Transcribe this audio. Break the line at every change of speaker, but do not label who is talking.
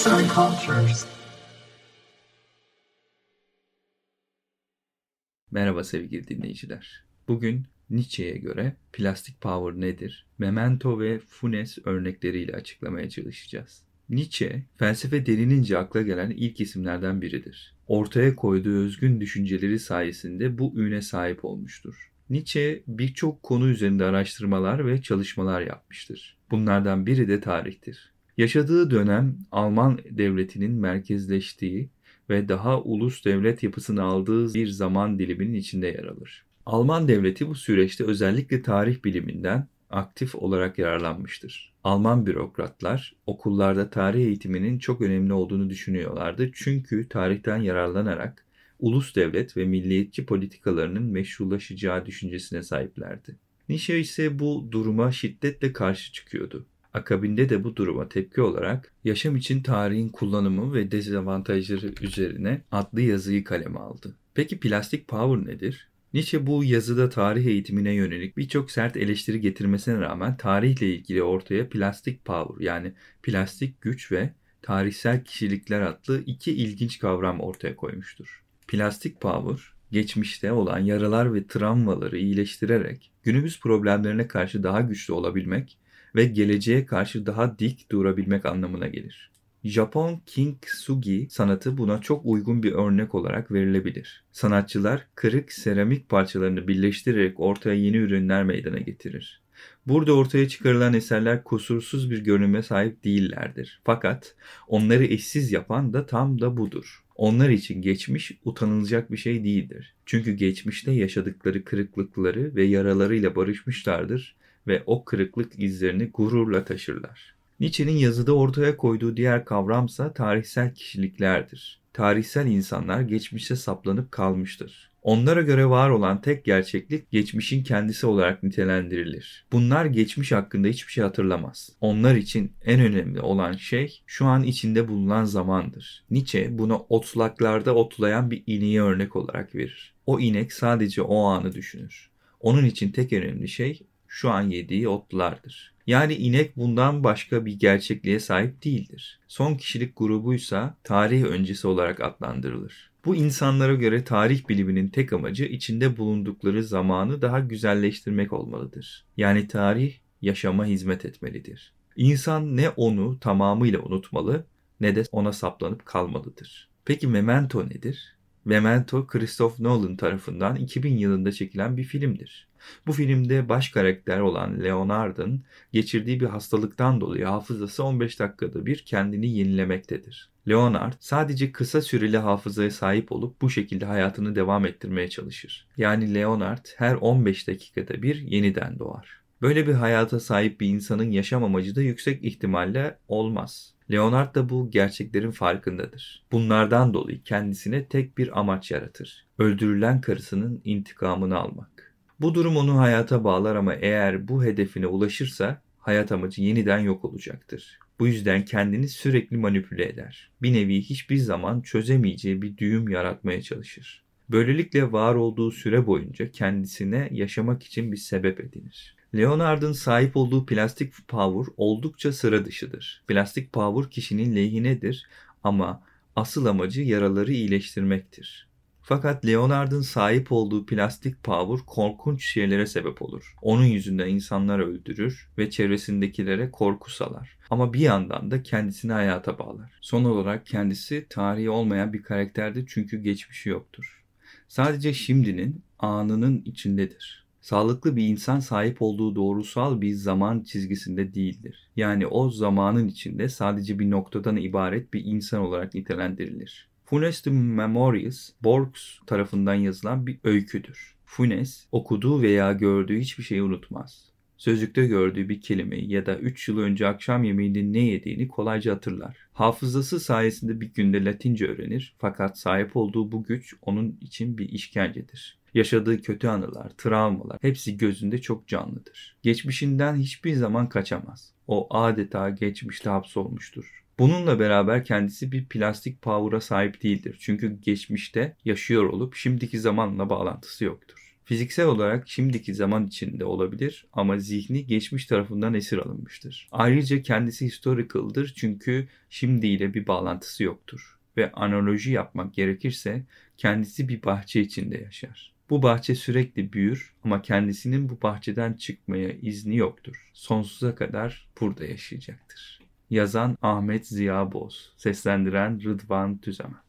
Arts and Cultures. Merhaba sevgili dinleyiciler. Bugün Nietzsche'ye göre plastik power nedir? Memento ve Funes örnekleriyle açıklamaya çalışacağız. Nietzsche, felsefe denilince akla gelen ilk isimlerden biridir. Ortaya koyduğu özgün düşünceleri sayesinde bu üne sahip olmuştur. Nietzsche birçok konu üzerinde araştırmalar ve çalışmalar yapmıştır. Bunlardan biri de tarihtir. Yaşadığı dönem Alman devletinin merkezleştiği ve daha ulus devlet yapısını aldığı bir zaman diliminin içinde yer alır. Alman devleti bu süreçte özellikle tarih biliminden aktif olarak yararlanmıştır. Alman bürokratlar okullarda tarih eğitiminin çok önemli olduğunu düşünüyorlardı. Çünkü tarihten yararlanarak ulus devlet ve milliyetçi politikalarının meşrulaşacağı düşüncesine sahiplerdi. Nietzsche ise bu duruma şiddetle karşı çıkıyordu. Akabinde de bu duruma tepki olarak Yaşam için Tarihin Kullanımı ve Dezavantajları üzerine adlı yazıyı kaleme aldı. Peki plastik power nedir? Nietzsche bu yazıda tarih eğitimine yönelik birçok sert eleştiri getirmesine rağmen tarihle ilgili ortaya plastik power yani plastik güç ve tarihsel kişilikler adlı iki ilginç kavram ortaya koymuştur. Plastik power, geçmişte olan yaralar ve travmaları iyileştirerek günümüz problemlerine karşı daha güçlü olabilmek ve geleceğe karşı daha dik durabilmek anlamına gelir. Japon kintsugi sanatı buna çok uygun bir örnek olarak verilebilir. Sanatçılar kırık seramik parçalarını birleştirerek ortaya yeni ürünler meydana getirir. Burada ortaya çıkarılan eserler kusursuz bir görünüme sahip değillerdir. Fakat onları eşsiz yapan da tam da budur. Onlar için geçmiş utanılacak bir şey değildir. Çünkü geçmişte yaşadıkları kırıklıkları ve yaralarıyla barışmışlardır ve o kırıklık izlerini gururla taşırlar. Nietzsche'nin yazıda ortaya koyduğu diğer kavramsa tarihsel kişiliklerdir. Tarihsel insanlar geçmişe saplanıp kalmıştır. Onlara göre var olan tek gerçeklik geçmişin kendisi olarak nitelendirilir. Bunlar geçmiş hakkında hiçbir şey hatırlamaz. Onlar için en önemli olan şey şu an içinde bulunan zamandır. Nietzsche buna otlaklarda otlayan bir ineği örnek olarak verir. O inek sadece o anı düşünür. Onun için tek önemli şey şu an yediği otlardır. Yani inek bundan başka bir gerçekliğe sahip değildir. Son kişilik grubuysa tarih öncesi olarak adlandırılır. Bu insanlara göre tarih biliminin tek amacı içinde bulundukları zamanı daha güzelleştirmek olmalıdır. Yani tarih yaşama hizmet etmelidir. İnsan ne onu tamamıyla unutmalı ne de ona saplanıp kalmalıdır. Peki memento nedir? Memento Christopher Nolan tarafından 2000 yılında çekilen bir filmdir. Bu filmde baş karakter olan Leonard'ın geçirdiği bir hastalıktan dolayı hafızası 15 dakikada bir kendini yenilemektedir. Leonard sadece kısa süreli hafızaya sahip olup bu şekilde hayatını devam ettirmeye çalışır. Yani Leonard her 15 dakikada bir yeniden doğar. Böyle bir hayata sahip bir insanın yaşam amacı da yüksek ihtimalle olmaz. Leonard da bu gerçeklerin farkındadır. Bunlardan dolayı kendisine tek bir amaç yaratır. Öldürülen karısının intikamını almak. Bu durum onu hayata bağlar ama eğer bu hedefine ulaşırsa hayat amacı yeniden yok olacaktır. Bu yüzden kendini sürekli manipüle eder. Bir nevi hiçbir zaman çözemeyeceği bir düğüm yaratmaya çalışır. Böylelikle var olduğu süre boyunca kendisine yaşamak için bir sebep edinir. Leonard'ın sahip olduğu plastik power oldukça sıra dışıdır. Plastik power kişinin lehinedir ama asıl amacı yaraları iyileştirmektir. Fakat Leonard'ın sahip olduğu plastik power korkunç şeylere sebep olur. Onun yüzünden insanlar öldürür ve çevresindekilere korku salar. Ama bir yandan da kendisini hayata bağlar. Son olarak kendisi tarihi olmayan bir karakterdir çünkü geçmişi yoktur. Sadece şimdinin, anının içindedir. Sağlıklı bir insan sahip olduğu doğrusal bir zaman çizgisinde değildir. Yani o zamanın içinde sadece bir noktadan ibaret bir insan olarak nitelendirilir. Funes de Memorials, Borges tarafından yazılan bir öyküdür. Funes, okuduğu veya gördüğü hiçbir şeyi unutmaz. Sözlükte gördüğü bir kelimeyi ya da 3 yıl önce akşam yemeğinde ne yediğini kolayca hatırlar. Hafızası sayesinde bir günde Latince öğrenir fakat sahip olduğu bu güç onun için bir işkencedir. Yaşadığı kötü anılar, travmalar hepsi gözünde çok canlıdır. Geçmişinden hiçbir zaman kaçamaz. O adeta geçmişte hapsolmuştur. Bununla beraber kendisi bir plastik power'a sahip değildir. Çünkü geçmişte yaşıyor olup şimdiki zamanla bağlantısı yoktur. Fiziksel olarak şimdiki zaman içinde olabilir ama zihni geçmiş tarafından esir alınmıştır. Ayrıca kendisi historical'dır çünkü şimdiyle bir bağlantısı yoktur. Ve analoji yapmak gerekirse kendisi bir bahçe içinde yaşar. Bu bahçe sürekli büyür ama kendisinin bu bahçeden çıkmaya izni yoktur. Sonsuza kadar burada yaşayacaktır. Yazan Ahmet Ziya Boz, seslendiren Rıdvan Tüzemen.